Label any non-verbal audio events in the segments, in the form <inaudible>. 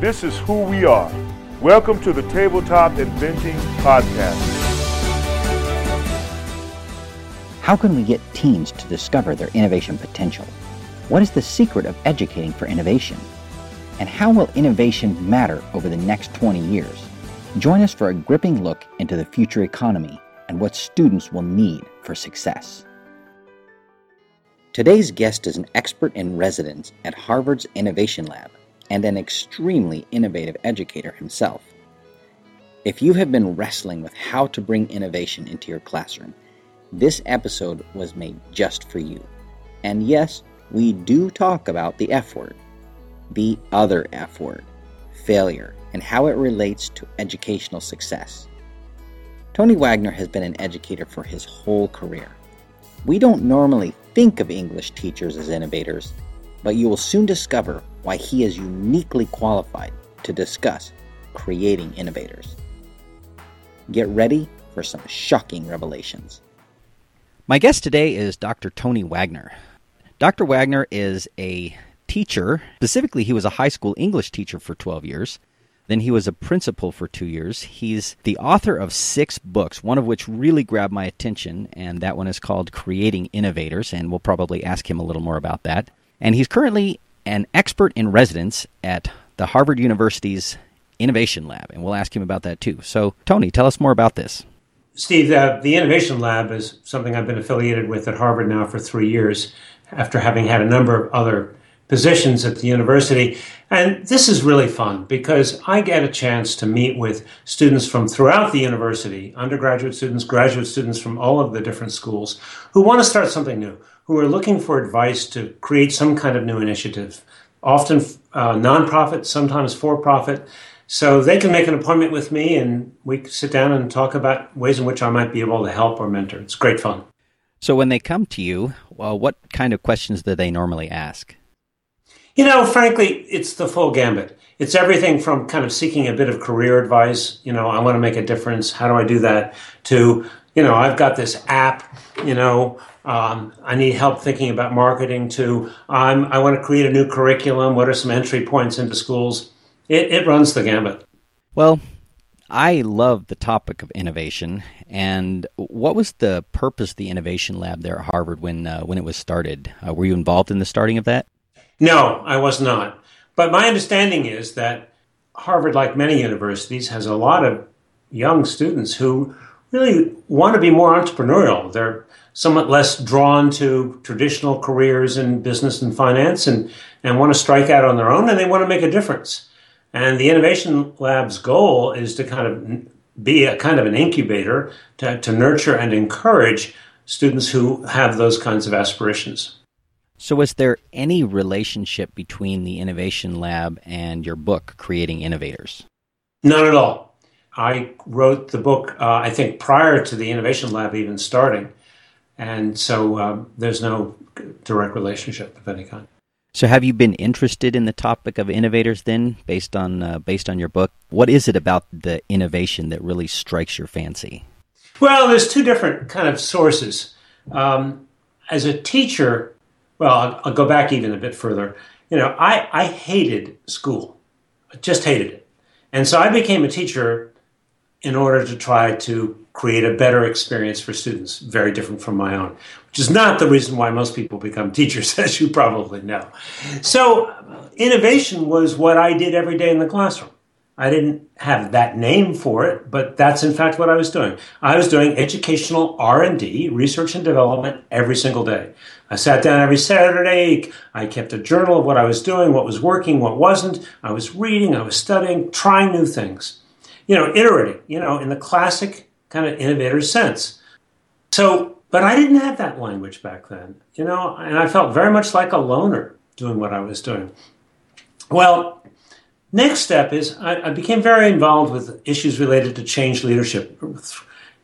This is who we are. Welcome to the Tabletop Inventing Podcast. How can we get teens to discover their innovation potential? What is the secret of educating for innovation? And how will innovation matter over the next 20 years? Join us for a gripping look into the future economy and what students will need for success. Today's guest is an expert in residence at Harvard's Innovation Lab and an extremely innovative educator himself. If you have been wrestling with how to bring innovation into your classroom, this episode was made just for you. And yes, we do talk about the F word, the other F word, failure, and how it relates to educational success. Tony Wagner has been an educator for his whole career. We don't normally think of English teachers as innovators, but you will soon discover why he is uniquely qualified to discuss creating innovators. Get ready for some shocking revelations. My guest today is Dr. Tony Wagner. Dr. Wagner is a teacher. Specifically, he was a high school English teacher for 12 years. Then he was a principal for two years. He's the author of six books, one of which really grabbed my attention, and that one is called Creating Innovators, and we'll probably ask him a little more about that. And he's currently an expert in residence at the Harvard University's Innovation Lab, and we'll ask him about that too. So, Tony, tell us more about this. Steve, uh, the Innovation Lab is something I've been affiliated with at Harvard now for three years after having had a number of other positions at the university. And this is really fun because I get a chance to meet with students from throughout the university, undergraduate students, graduate students from all of the different schools who want to start something new, who are looking for advice to create some kind of new initiative, often uh, nonprofit, sometimes for profit. So they can make an appointment with me and we sit down and talk about ways in which I might be able to help or mentor. It's great fun. So when they come to you, well, what kind of questions do they normally ask? You know, frankly, it's the full gambit. It's everything from kind of seeking a bit of career advice. You know, I want to make a difference. How do I do that? To, you know, I've got this app, you know, um, I need help thinking about marketing. To, um, I want to create a new curriculum. What are some entry points into schools? It, it runs the gambit. Well, I love the topic of innovation. And what was the purpose of the innovation lab there at Harvard when uh, when it was started? Uh, were you involved in the starting of that? No, I was not. But my understanding is that Harvard, like many universities, has a lot of young students who really want to be more entrepreneurial. They're somewhat less drawn to traditional careers in business and finance and, and want to strike out on their own and they want to make a difference. And the Innovation Lab's goal is to kind of be a kind of an incubator to, to nurture and encourage students who have those kinds of aspirations. So, was there any relationship between the Innovation Lab and your book, Creating Innovators? None at all. I wrote the book, uh, I think, prior to the Innovation Lab even starting. And so um, there's no direct relationship of any kind. So, have you been interested in the topic of innovators then, based on uh, based on your book? What is it about the innovation that really strikes your fancy? Well, there's two different kind of sources. Um, as a teacher, well, I'll, I'll, go back even a bit further. You know, I, I hated school, I just hated it. And so I became a teacher in order to try to create a better experience for students, very different from my own, which is not the reason why most people become <laughs> teachers, as you probably know. So, innovation was what I did every day in the classroom. I didn't have that name for it, but that's in fact what I was doing. I was doing educational R&D, research and development every single day. I sat down every Saturday. I kept a journal of what I was doing, what was working, what wasn't. I was reading, I was studying, trying new things. You know, iterating, you know, in the classic kind of innovator sense. So, but I didn't have that language back then, you know, and I felt very much like a loner doing what I was doing. Well, next step is I, I, became very involved with issues related to change leadership,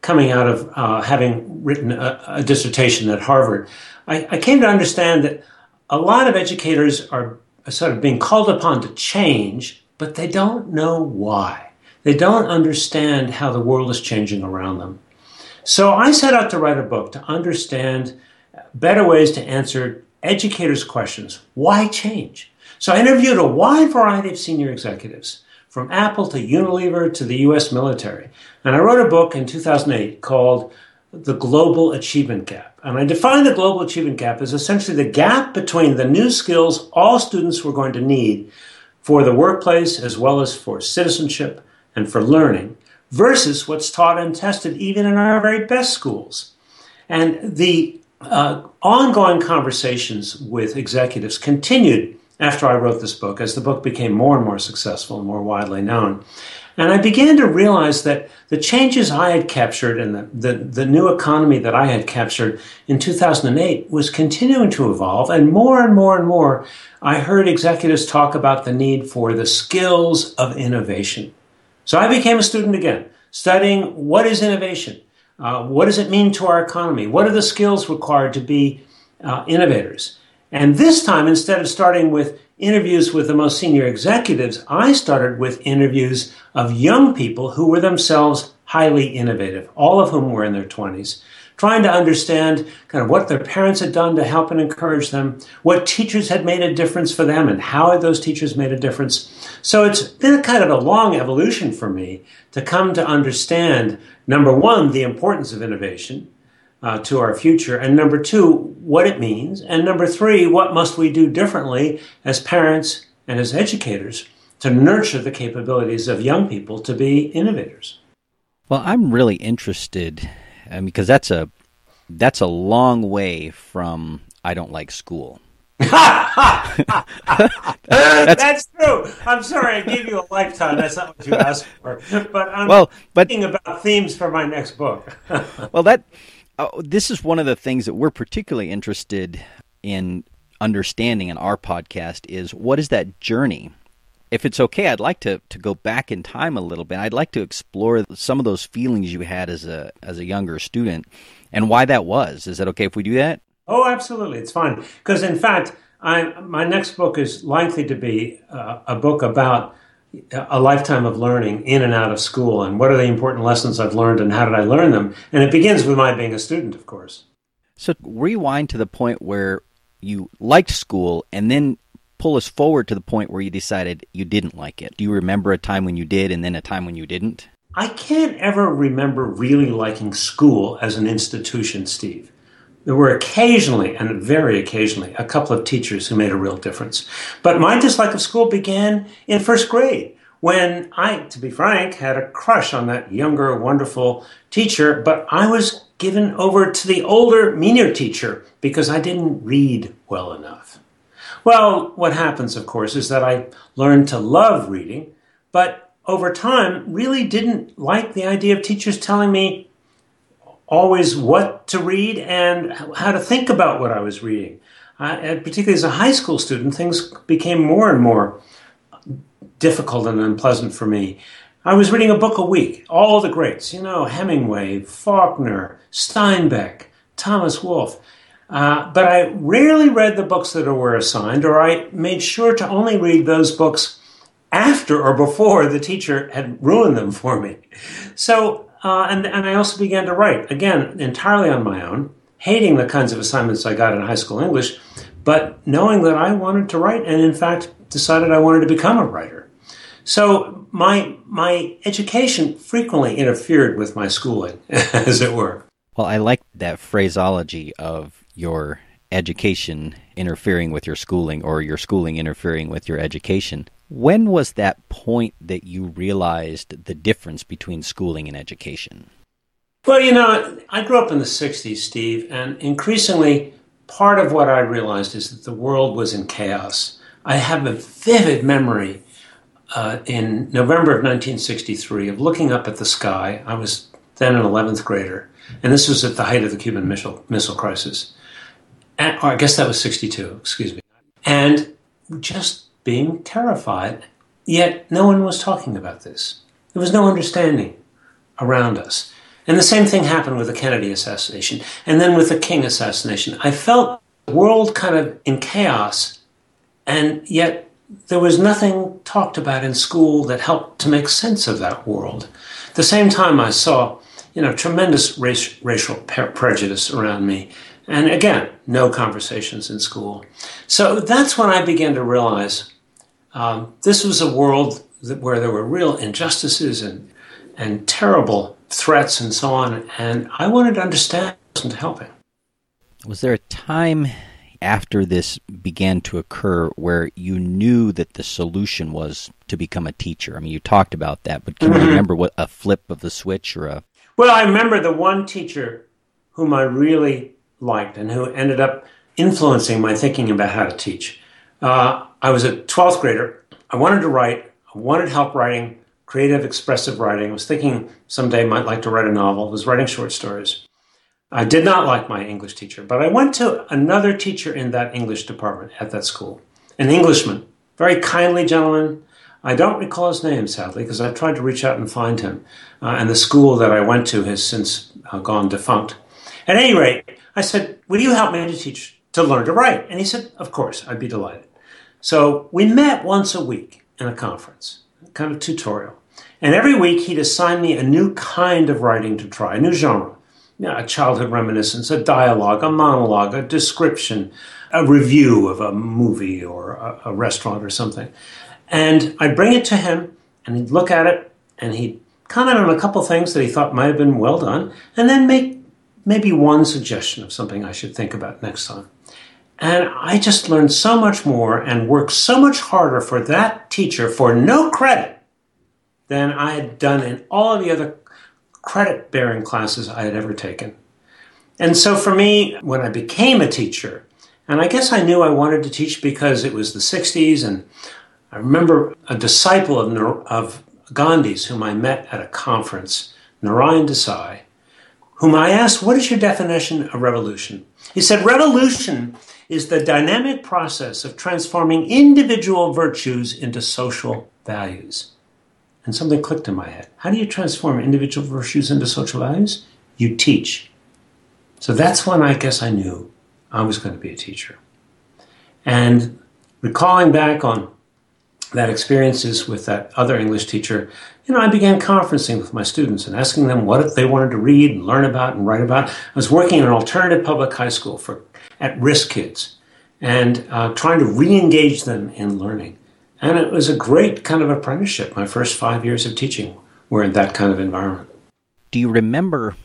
coming out of uh, having written a, a, dissertation at Harvard. I, I came to understand that a lot of educators are sort of being called upon to change, but they don't know why. They don't understand how the world is changing around them. So I set out to write a book to understand better ways to answer educators' questions. Why change? So I interviewed a wide variety of senior executives, from Apple to Unilever to the US military. And I wrote a book in 2008 called The Global Achievement Gap. And I defined the global achievement gap as essentially the gap between the new skills all students were going to need for the workplace as well as for citizenship and for learning versus what's taught and tested even in our very best schools. And the uh, ongoing conversations with executives continued after I wrote this book as the book became more and more successful and more widely known. And I began to realize that the changes I had captured and the, the, the, new economy that I had captured in 2008 was continuing to evolve. And more and more and more, I heard executives talk about the need for the skills of innovation. So I became a student again, studying what is innovation? Uh, what does it mean to our economy? What are the skills required to be uh, innovators? And this time, instead of starting with interviews with the most senior executives, I started with interviews of young people who were themselves highly innovative, all of whom were in their 20s, trying to understand kind of what their parents had done to help and encourage them, what teachers had made a difference for them, and how had those teachers made a difference. So it's been kind of a long evolution for me to come to understand, number one, the importance of innovation. Uh, to our future, and number two, what it means, and number three, what must we do differently as parents and as educators to nurture the capabilities of young people to be innovators. Well, I'm really interested I mean, because that's a that's a long way from I don't like school. <laughs> that's, that's, true. I'm sorry I gave you a lifetime. That's not what you asked for. But I'm well, but, thinking about themes for my next book. <laughs> well, that uh, this is one of the things that we're particularly interested in understanding in our podcast is what is that journey if it's okay, I'd like to, to go back in time a little bit. I'd like to explore some of those feelings you had as a as a younger student and why that was. Is that okay if we do that? Oh, absolutely. It's fine. Because in fact, I, my next book is likely to be uh, a book about a lifetime of learning in and out of school and what are the important lessons I've learned and how did I learn them. And it begins with my being a student, of course. So rewind to the point where you liked school and then pull us forward to the point where you decided you didn't like it? Do you remember a time when you did and then a time when you didn't? I can't ever remember really liking school as an institution, Steve. There were occasionally, and very occasionally, a couple of teachers who made a real difference. But my dislike of school began in first grade when I, to be frank, had a crush on that younger, wonderful teacher, but I was given over to the older, meaner teacher because I didn't read well enough. Well, what happens, of course, is that I learned to love reading, but over time really didn't like the idea of teachers telling me always what to read and how to think about what I was reading. Uh, particularly as a high school student, things became more and more difficult and unpleasant for me. I was reading a book a week, all the greats, you know, Hemingway, Faulkner, Steinbeck, Thomas Wolfe. Uh, but I rarely read the books that were assigned, or I made sure to only read those books after or before the teacher had ruined them for me. So, uh, and, and I also began to write, again, entirely on my own, hating the kinds of assignments I got in high school English, but knowing that I wanted to write, and in fact decided I wanted to become a writer. So my my education frequently interfered with my schooling, <laughs> as it were. Well, I like that phraseology of your education interfering with your schooling or your schooling interfering with your education. When was that point that you realized the difference between schooling and education? Well, you know, I grew up in the 60s, Steve, and increasingly part of what I realized is that the world was in chaos. I have a vivid memory uh, in November of 1963 of looking up at the sky. I was then an 11th grader, and this was at the height of the Cuban Missile, missile crisis and, I guess that was 62, excuse me. And just being terrified yet no one was talking about this. There was no understanding around us. And the same thing happened with the Kennedy assassination and then with the King assassination. I felt the world kind of in chaos, and yet there was nothing talked about in school that helped to make sense of that world. At the same time, I saw, you know, tremendous race, racial prejudice around me. And again, no conversations in school. So that's when I began to realize um, this was a world that, where there were real injustices and, and terrible threats and so on. And I wanted to understand and helping. Was there a time after this began to occur where you knew that the solution was to become a teacher? I mean, you talked about that, but can mm-hmm. you remember what a flip of the switch or a. Well, I remember the one teacher whom I really liked and who ended up influencing my thinking about how to teach. Uh, I was a 12th grader. I wanted to write, I wanted help writing, creative, expressive writing. I was thinking someday I might like to write a novel, I was writing short stories. I did not like my English teacher, but I went to another teacher in that English department at that school, an Englishman, very kindly gentleman. I don't recall his name, sadly, because I tried to reach out and find him. Uh, and the school that I went to has since uh, gone defunct. At any rate, I said, Will you help me to teach, to learn to write? And he said, Of course, I'd be delighted. So we met once a week in a conference, kind of tutorial. And every week he'd assign me a new kind of writing to try, a new genre a childhood reminiscence, a dialogue, a monologue, a description, a review of a movie or a, a restaurant or something. And I'd bring it to him, and he'd look at it, and he'd comment on a couple things that he thought might have been well done, and then make maybe one suggestion of something I should think about next time. And I just learned so much more and worked so much harder for that teacher for no credit than I had done in all of the other credit bearing classes I had ever taken. And so for me, when I became a teacher, and I guess I knew I wanted to teach because it was the 60s, and I remember a disciple of, of Gandhi's whom I met at a conference, Narayan Desai, whom I asked, What is your definition of revolution? He said, Revolution is the dynamic process of transforming individual virtues into social values. And something clicked in my head. How do you transform individual virtues into social values? You teach. So that's when I guess I knew I was going to be a teacher. And recalling back on that experiences with that other English teacher, you know, I began conferencing with my students and asking them what they wanted to read and learn about and write about. I was working in an alternative public high school for at-risk kids and uh, trying to re-engage them in learning. And it was a great kind of apprenticeship. My first five years of teaching were in that kind of environment. Do you remember?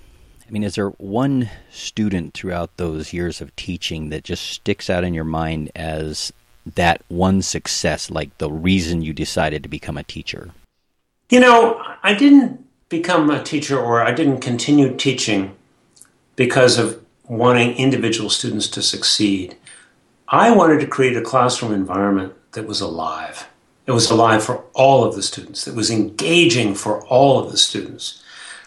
I mean, is there one student throughout those years of teaching that just sticks out in your mind as that one success, like the reason you decided to become a teacher? You know, I didn't become a teacher or I didn't continue teaching because of wanting individual students to succeed. I wanted to create a classroom environment that was alive. It was alive for all of the students. It was engaging for all of the students.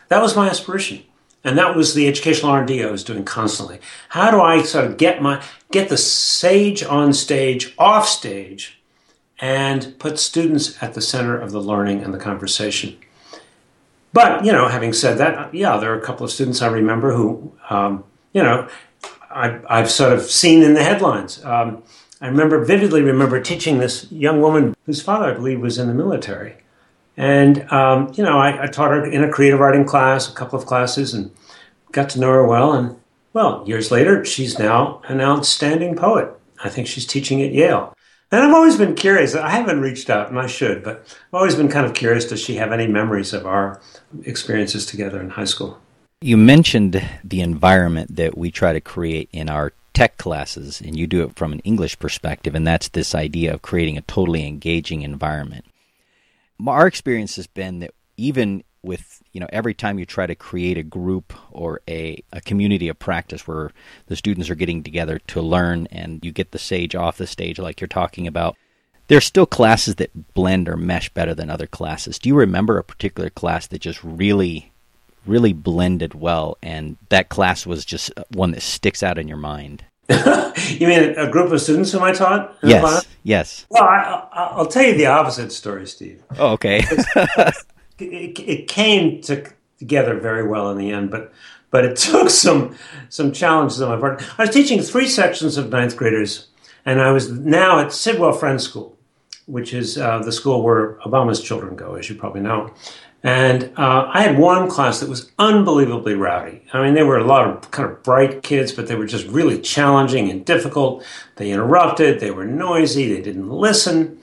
That was my aspiration. And that was the educational R&D I was doing constantly. How do I sort of get my get the sage on stage, off stage, and put students at the center of the learning and the conversation? But you know, having said that, yeah, there are a couple of students I remember who, um, you know, I, have sort of seen in the headlines. Um, I remember vividly remember teaching this young woman whose father, I believe, was in the military. And, um, you know, I, I, taught her in a creative writing class, a couple of classes, and got to know her well. And, well, years later, she's now an outstanding poet. I think she's teaching at Yale. And I've always been curious. I haven't reached out, and I should, but I've always been kind of curious does she have any memories of our experiences together in high school? You mentioned the environment that we try to create in our tech classes, and you do it from an English perspective, and that's this idea of creating a totally engaging environment. Our experience has been that even with you know every time you try to create a group or a, a community of practice where the students are getting together to learn and you get the sage off the stage like you're talking about there's still classes that blend or mesh better than other classes. Do you remember a particular class that just really really blended well and that class was just one that sticks out in your mind <laughs> you mean a group of students whom I taught? yes. Yes. Well, I, will tell you the opposite story, Steve. Oh, okay. <laughs> it, it, came to, together very well in the end, but but it <laughs> took some some challenges on my part. I was teaching three sections of ninth graders, and I was now at Sidwell Friends School, which is uh, the school where Obama's children go, as you probably know. And uh, I had one class that was unbelievably rowdy. I mean, they were a lot of kind of bright kids, but they were just really challenging and difficult. They interrupted, they were noisy, they didn't listen.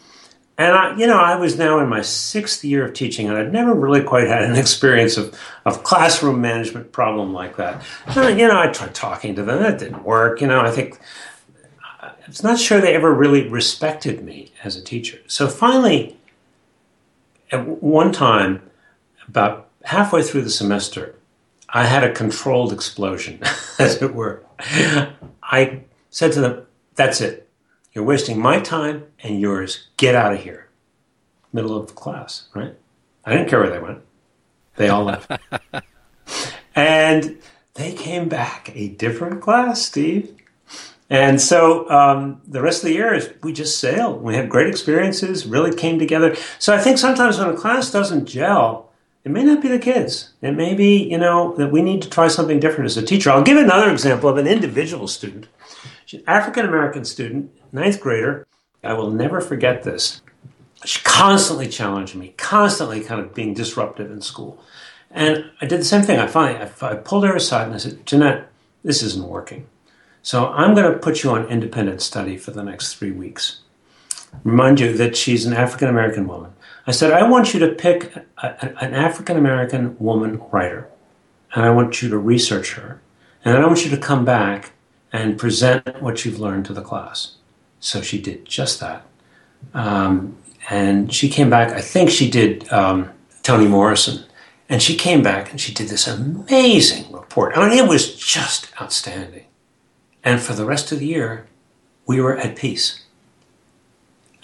And I, you know, I was now in my sixth year of teaching, and I'd never really quite had an <laughs> experience of, of classroom management problem like that. And, you know, I tried talking to them, that didn't work. You know, I think I'm not sure they ever really respected me as a teacher. So finally, at one time, about halfway through the semester, I had a controlled explosion, <laughs> as it were. I said to them, That's it. You're wasting my time and yours. Get out of here. Middle of the class, right? I didn't care where they went. They all left. <laughs> and they came back a different class, Steve. And so um, the rest of the year, we just sailed. We had great experiences, really came together. So I think sometimes when a class doesn't gel, it may not be the kids. It may be, you know, that we need to try something different as a teacher. I'll give another example of an individual student. She's an African American student, ninth grader. I will never forget this. She constantly challenged me, constantly kind of being disruptive in school. And I did the same thing. I finally I, I pulled her aside and I said, Jeanette, this isn't working. So I'm going to put you on independent study for the next three weeks. Remind you that she's an African American woman. I said, I want you to pick a, a, an African American woman writer, and I want you to research her, and then I want you to come back and present what you've learned to the class. So she did just that. Um, and she came back, I think she did um, Toni Morrison. And she came back and she did this amazing report. I mean, it was just outstanding. And for the rest of the year, we were at peace.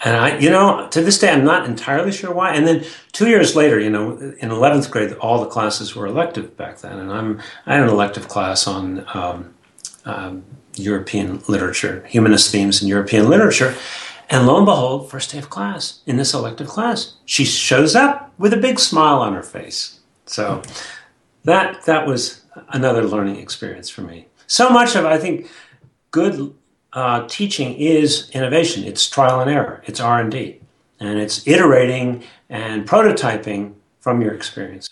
And I, you know, to this day, I'm not entirely sure why. And then two years later, you know, in 11th grade, all the classes were elective back then. And I'm, I had an elective class on um, um, European literature, humanist themes in European literature. And lo and behold, first day of class, in this elective class, she shows up with a big smile on her face. So that, that was another learning experience for me. So much of, I think, good uh, teaching is innovation. It's trial and error. It's R and D, and it's iterating and prototyping from your experience.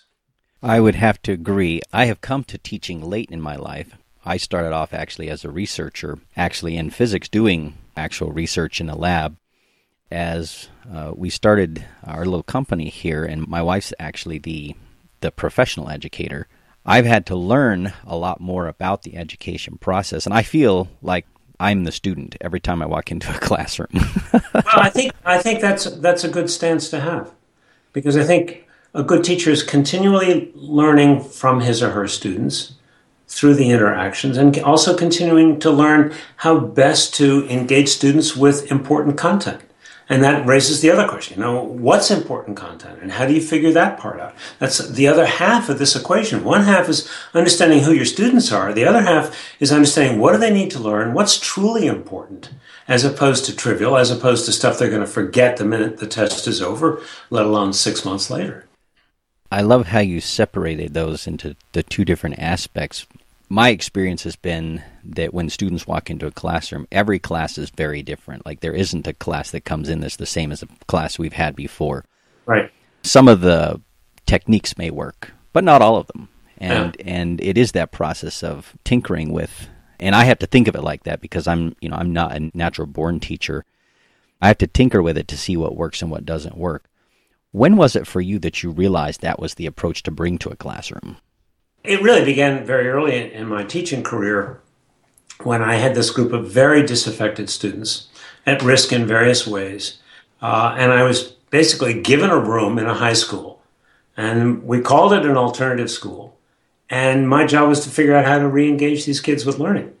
I would have to agree. I have come to teaching late in my life. I started off actually as a researcher, actually in physics, doing actual research in a lab. As uh, we started our little company here, and my wife's actually the the professional educator. I've had to learn a lot more about the education process, and I feel like I'm the student every time I walk into a <laughs> classroom. well, I think I think that's that's a good stance to have, because I think a good teacher is continually learning from his or her students through the interactions, and also continuing to learn how best to engage students with important content. And that raises the other question, you know, what's important content and how do you figure that part out? That's the other half of this equation. One half is understanding who your students are. The other half is understanding what do they need to learn? What's truly important as opposed to trivial, as opposed to stuff they're going to forget the minute the test is over, let alone six months later. I love how you separated those into the two different aspects my experience has been that when students walk into a classroom, every class is very different. Like there isn't a class that comes in that's the same as a class we've had before. Right. Some of the techniques may work, but not all of them. And yeah. and it is that process of tinkering with and I have to think of it like that because I'm you know, I'm not a natural born teacher. I have to tinker with it to see what works and what doesn't work. When was it for you that you realized that was the approach to bring to a classroom? It really began very early in my teaching career when I had this group of very disaffected students at risk in various ways. Uh, and I was basically given a room in a high school. And we called it an alternative school. And my job was to figure out how to re engage these kids with learning.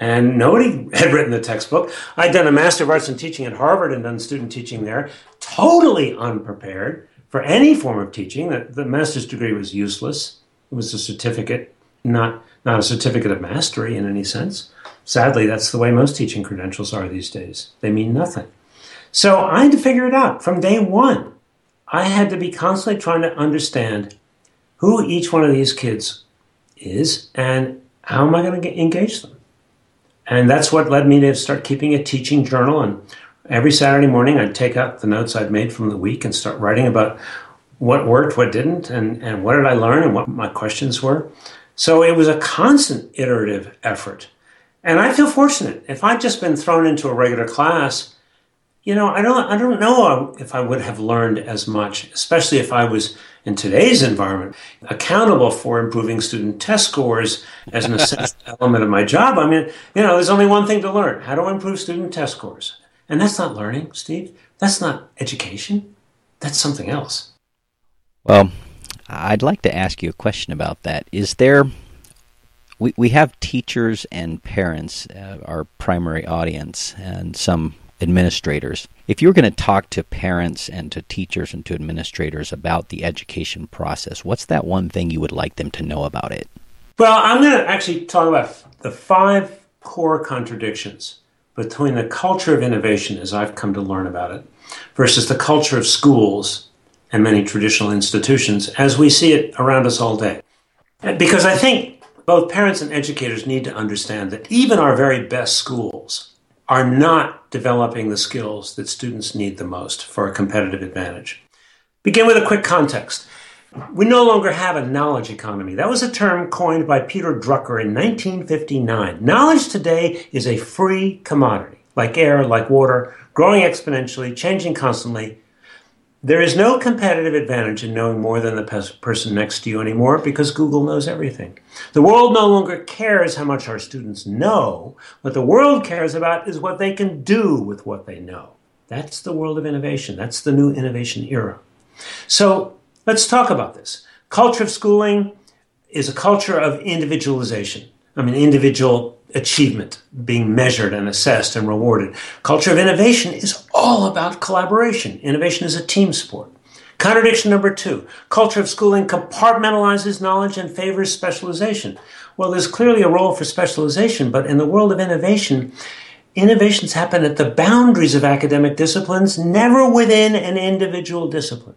And nobody <laughs> had written the textbook. I'd done a Master of Arts in Teaching at Harvard and done student teaching there, totally unprepared for any form of teaching. The, the master's degree was useless. It was a certificate, not not a certificate of mastery in any sense. Sadly, that's the way most teaching credentials are these days. They mean nothing. So I had to figure it out from day one. I had to be constantly trying to understand who each one of these kids is and how am I going to engage them. And that's what led me to start keeping a teaching journal. And every Saturday morning, I'd take out the notes I'd made from the week and start writing about what worked, what didn't, and, and what did I learn and what my questions were. So it was a constant iterative effort. And I feel fortunate. If I'd just been thrown into a regular class, you know, I don't, I don't know if I would have learned as much, especially if I was in today's environment accountable for improving student test scores as an essential <laughs> element of my job. I mean, you know, there's only one thing to learn how to improve student test scores. And that's not learning, Steve. That's not education. That's something else. Well, I'd like to ask you a question about that. Is there we, we have teachers and parents, uh, our primary audience, and some administrators. If you were going to talk to parents and to teachers and to administrators about the education process, what's that one thing you would like them to know about it? Well, I'm going to actually talk about the five core contradictions between the culture of innovation, as I've come to learn about it, versus the culture of schools and many traditional institutions as we see it around us all day. Because I think both parents and educators need to understand that even our very best schools are not developing the skills that students need the most for a competitive advantage. Begin with a quick context. We no longer have a knowledge economy. That was a term coined by Peter Drucker in 1959. Knowledge today is a free commodity, like air, like water, growing exponentially, changing constantly, there is no competitive advantage in knowing more than the person next to you anymore because Google knows everything. The world no longer cares how much our students know. What the world cares about is what they can do with what they know. That's the world of innovation. That's the new innovation era. So let's talk about this. Culture of schooling is a culture of individualization. I mean, individual achievement being measured and assessed and rewarded. Culture of innovation is all about collaboration. Innovation is a team sport. Contradiction number two culture of schooling compartmentalizes knowledge and favors specialization. Well, there's clearly a role for specialization, but in the world of innovation, innovations happen at the boundaries of academic disciplines, never within an individual discipline.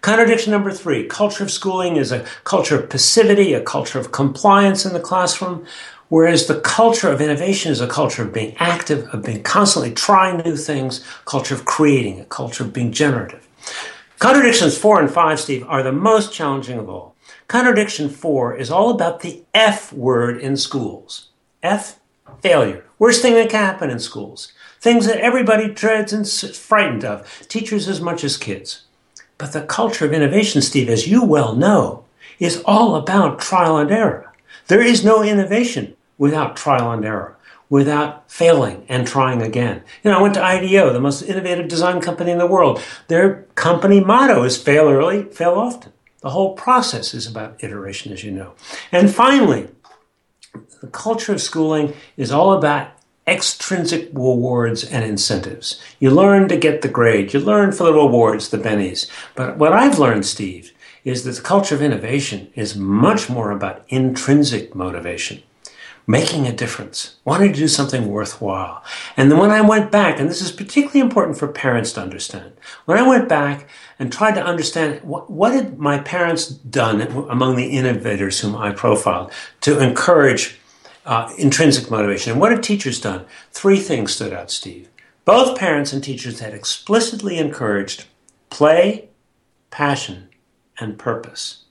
Contradiction number three culture of schooling is a culture of passivity, a culture of compliance in the classroom. Whereas the culture of innovation is a culture of being active, of being constantly trying new things, culture of creating, a culture of being generative. Contradictions four and five, Steve, are the most challenging of all. Contradiction four is all about the F word in schools. F, failure. Worst thing that can happen in schools. Things that everybody dreads and is frightened of, teachers as much as kids. But the culture of innovation, Steve, as you well know, is all about trial and error. There is no innovation without trial and error, without failing and trying again. You know, I went to IDEO, the most innovative design company in the world. Their company motto is fail early, fail often. The whole process is about iteration, as you know. And finally, the culture of schooling is all about extrinsic rewards and incentives. You learn to get the grade, you learn for the rewards, the bennies. But what I've learned, Steve, is that the culture of innovation is much more about intrinsic motivation making a difference, wanting to do something worthwhile. And then when I went back, and this is particularly important for parents to understand, when I went back and tried to understand what, what had my parents done among the innovators whom I profiled to encourage uh, intrinsic motivation, and what had teachers done, three things stood out, Steve. Both parents and teachers had explicitly encouraged play, passion, and purpose.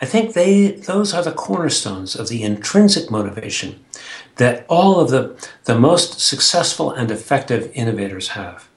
I think they those are the cornerstones of the intrinsic motivation that all of the the most successful and effective innovators have.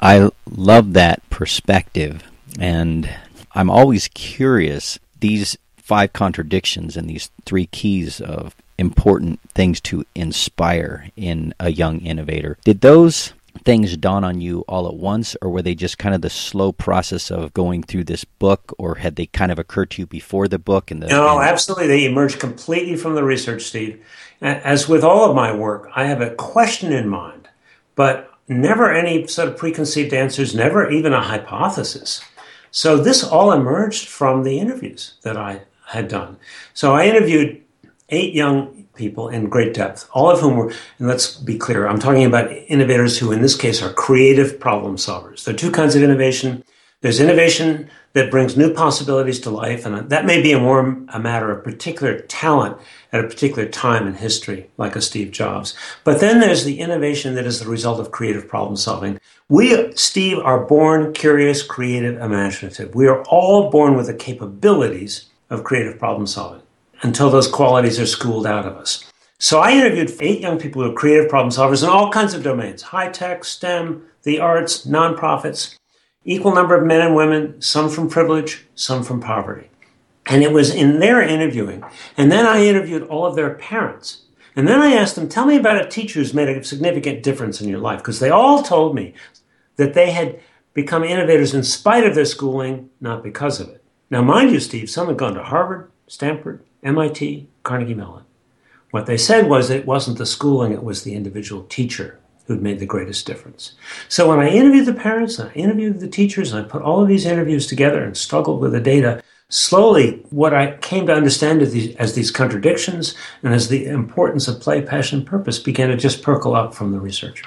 I love that perspective and I'm always curious these five contradictions and these three keys of important things to inspire in a young innovator. Did those things dawn on you all at once, or were they just kind of the slow process of going through this book, or had they kind of occurred to you before the book? And the, no, and... absolutely, they emerged completely from the research, Steve. As with all of my work, I have a question in mind, but never any sort of preconceived answers, never even a hypothesis. So this all emerged from the interviews that I had done. So I interviewed eight young people in great depth, all of whom were, and let's be clear, I'm talking about innovators who, in this case, are creative problem solvers. There are two kinds of innovation. There's innovation that brings new possibilities to life, and that may be a more a matter of particular talent at a particular time in history, like a Steve Jobs. But then there's the innovation that is the result of creative problem solving. We, Steve, are born curious, creative, imaginative. We are all born with the capabilities of creative problem solving until those qualities are schooled out of us. So I interviewed eight young people who are creative problem solvers in all kinds of domains high tech, STEM, the arts, nonprofits, equal number of men and women, some from privilege, some from poverty. And it was in their interviewing. And then I interviewed all of their parents. And then I asked them, tell me about a teacher who's made a significant difference in your life. Because they all told me that they had become innovators in spite of their schooling, not because of it. Now, mind you, Steve, some had gone to Harvard, Stanford, MIT, Carnegie Mellon. What they said was it wasn't the schooling, it was the individual teacher who'd made the greatest difference. So when I interviewed the parents and I interviewed the teachers and I put all of these interviews together and struggled with the data, slowly what I came to understand as these, as these contradictions and as the importance of play, passion, purpose began to just percolate up from the research.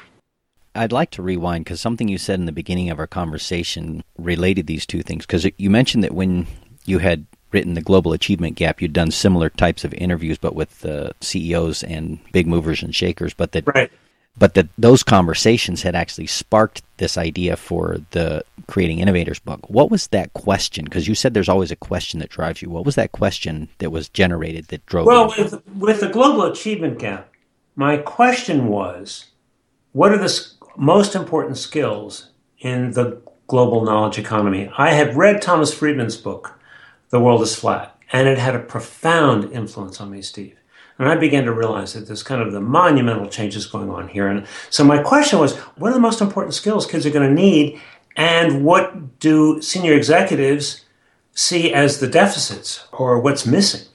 I'd like to rewind because something you said in the beginning of our conversation related these two things. Because you mentioned that when you had written the Global Achievement Gap, you'd done similar types of interviews, but with uh, CEOs and big movers and shakers. But that right but that those conversations had actually sparked this idea for the creating innovators book what was that question because you said there's always a question that drives you what was that question that was generated that drove well you? with, with the global achievement gap my question was what are the most important skills in the global knowledge economy i had read thomas friedman's book the world is flat and it had a profound influence on me steve and I began to realize that there's kind of the monumental changes going on here. And so my question was, what are the most important skills kids are going to need? And what do senior executives see as the deficits or what's missing?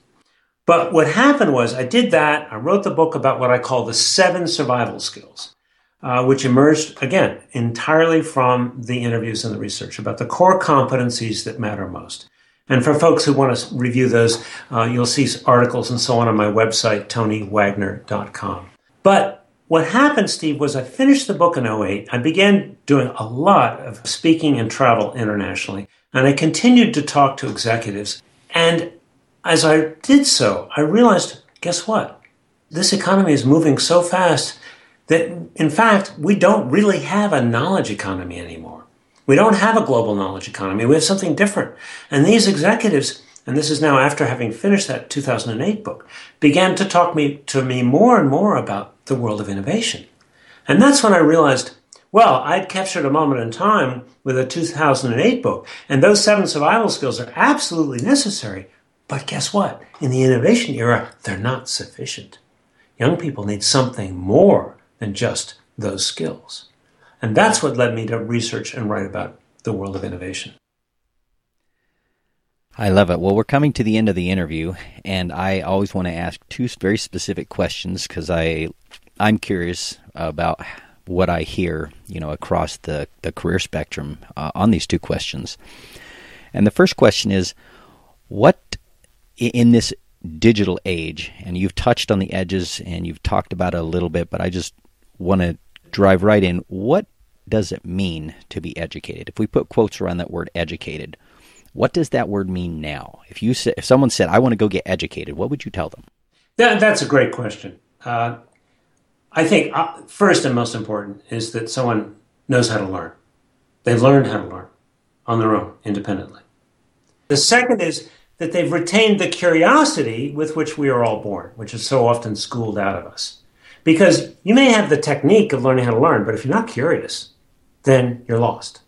But what happened was I did that. I wrote the book about what I call the seven survival skills, uh, which emerged, again, entirely from the interviews and the research about the core competencies that matter most. And for folks who want to review those, uh, you'll see articles and so on on my website, tonywagner.com. But what happened, Steve, was I finished the book in 08. I began doing a lot of speaking and travel internationally, and I continued to talk to executives. And as I did so, I realized guess what? This economy is moving so fast that, in fact, we don't really have a knowledge economy anymore. We don't have a global knowledge economy. We have something different. And these executives, and this is now after having finished that 2008 book, began to talk me, to me more and more about the world of innovation. And that's when I realized, well, I'd captured a moment in time with a 2008 book, and those seven survival skills are absolutely necessary. But guess what? In the innovation era, they're not sufficient. Young people need something more than just those skills. And that's what led me to research and write about the world of innovation. I love it. Well, we're coming to the end of the interview, and I always want to ask two very specific questions because I I'm curious about what I hear, you know, across the the career spectrum uh, on these two questions. And the first question is, what in this digital age, and you've touched on the edges and you've talked about it a little bit, but I just want to drive right in. What does it mean to be educated? If we put quotes around that word educated, what does that word mean now? If you say, if someone said, "I want to go get educated," what would you tell them? That, that's a great question. Uh, I think uh, first and most important is that someone knows how to learn. They've learned how to learn on their own, independently. The second is that they've retained the curiosity with which we are all born, which is so often schooled out of us. Because you may have the technique of learning how to learn, but if you're not curious, then you're lost.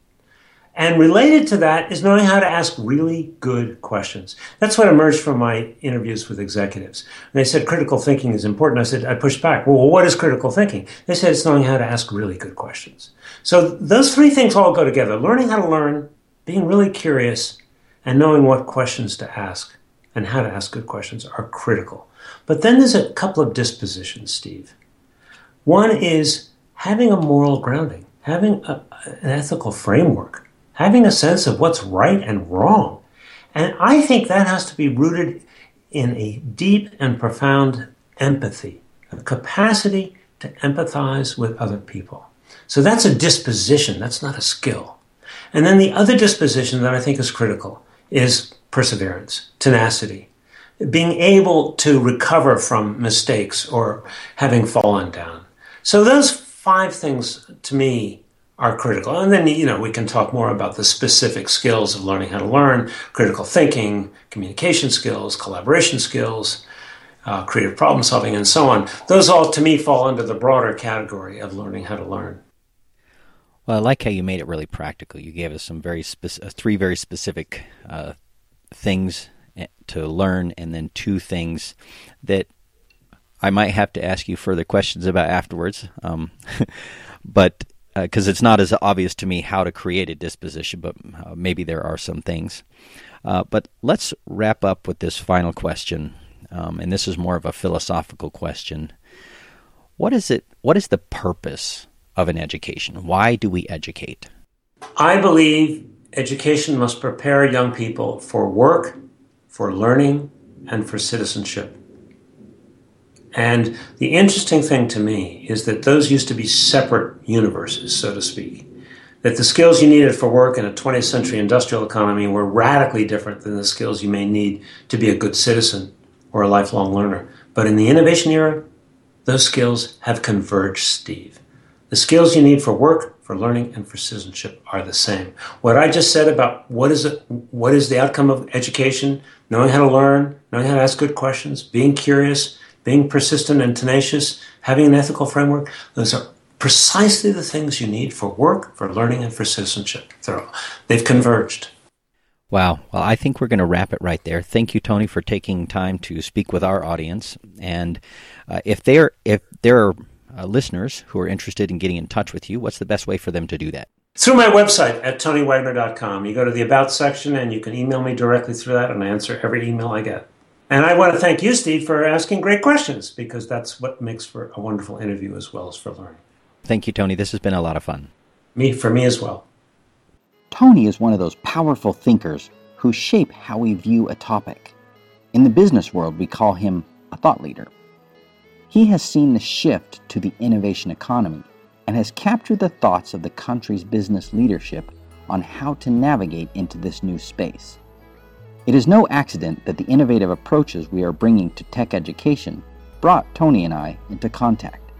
And related to that is knowing how to ask really good questions. That's what emerged from my interviews with executives. They said critical thinking is important. I said, I pushed back. Well, what is critical thinking? They said it's knowing how to ask really good questions. So those three things all go together. Learning how to learn, being really curious, and knowing what questions to ask and how to ask good questions are critical. But then there's a couple of dispositions, Steve. One is having a moral grounding having a, an ethical framework, having a sense of what's right and wrong. And I think that has to be rooted in a deep and profound empathy, a capacity to empathize with other people. So that's a disposition, that's not a skill. And then the other disposition that I think is critical is perseverance, tenacity, being able to recover from mistakes or having fallen down. So those five things to me are critical. And then, you know, we can talk more about the specific skills of learning how to learn, critical thinking, communication skills, collaboration skills, uh, creative problem solving, and so on. Those all, to me, fall under the broader category of learning how to learn. Well, I like how you made it really practical. You gave us some very speci- uh, three very specific uh, things eh, to learn, and then two things that I might have to ask you further questions about afterwards. Um, <laughs> but because uh, it's not as obvious to me how to create a disposition, but uh, maybe there are some things. Uh, but let's wrap up with this final question, um, and this is more of a philosophical question. What is it? What is the purpose of an education? Why do we educate? I believe education must prepare young people for work, for learning, and for citizenship. And the interesting thing to me is that those used to be separate universes, so to speak. That the skills you needed for work in a 20th century industrial economy were radically different than the skills you may need to be a good citizen or a lifelong learner. But in the innovation era, those skills have converged, Steve. The skills you need for work, for learning, and for citizenship are the same. What I just said about what is it, what is the outcome of education, knowing how to learn, knowing how to ask good questions, being curious, being persistent and tenacious, having an ethical framework, those are precisely the things you need for work, for learning, and for citizenship. They're, they've converged. Wow. Well, I think we're going to wrap it right there. Thank you, Tony, for taking time to speak with our audience. And uh, if there if there are uh, listeners who are interested in getting in touch with you, what's the best way for them to do that? Through my website at tonywagner.com. You go to the About section and you can email me directly through that, and I answer every email I get. And I want to thank you, Steve, for asking great questions because that's what makes for a wonderful interview as well as for learning. Thank you, Tony. This has been a lot of fun. Me, for me as well. Tony is one of those powerful thinkers who shape how we view a topic. In the business world, we call him a thought leader. He has seen the shift to the innovation economy and has captured the thoughts of the country's business leadership on how to navigate into this new space. It is no accident that the innovative approaches we are bringing to tech education brought Tony and I into contact.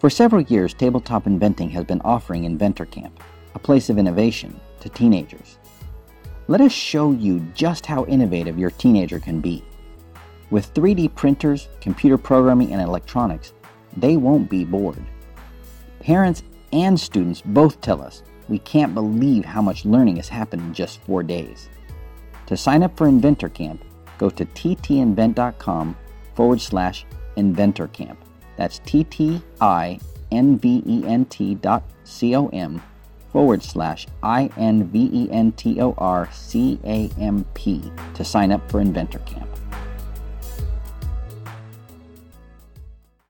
For several years, Tabletop Inventing has been offering Inventor Camp, a place of innovation, to teenagers. Let us show you just how innovative your teenager can be. With 3D printers, computer programming, and electronics, they won't be bored. Parents and students both tell us we can't believe how much learning has happened in just four days. To sign up for Inventor Camp, go to ttinvent.com forward slash inventor camp. That's T-T-I-N-V-E-N-T dot C-O-M forward slash I-N-V-E-N-T-O-R-C-A-M-P to sign up for Inventor Camp.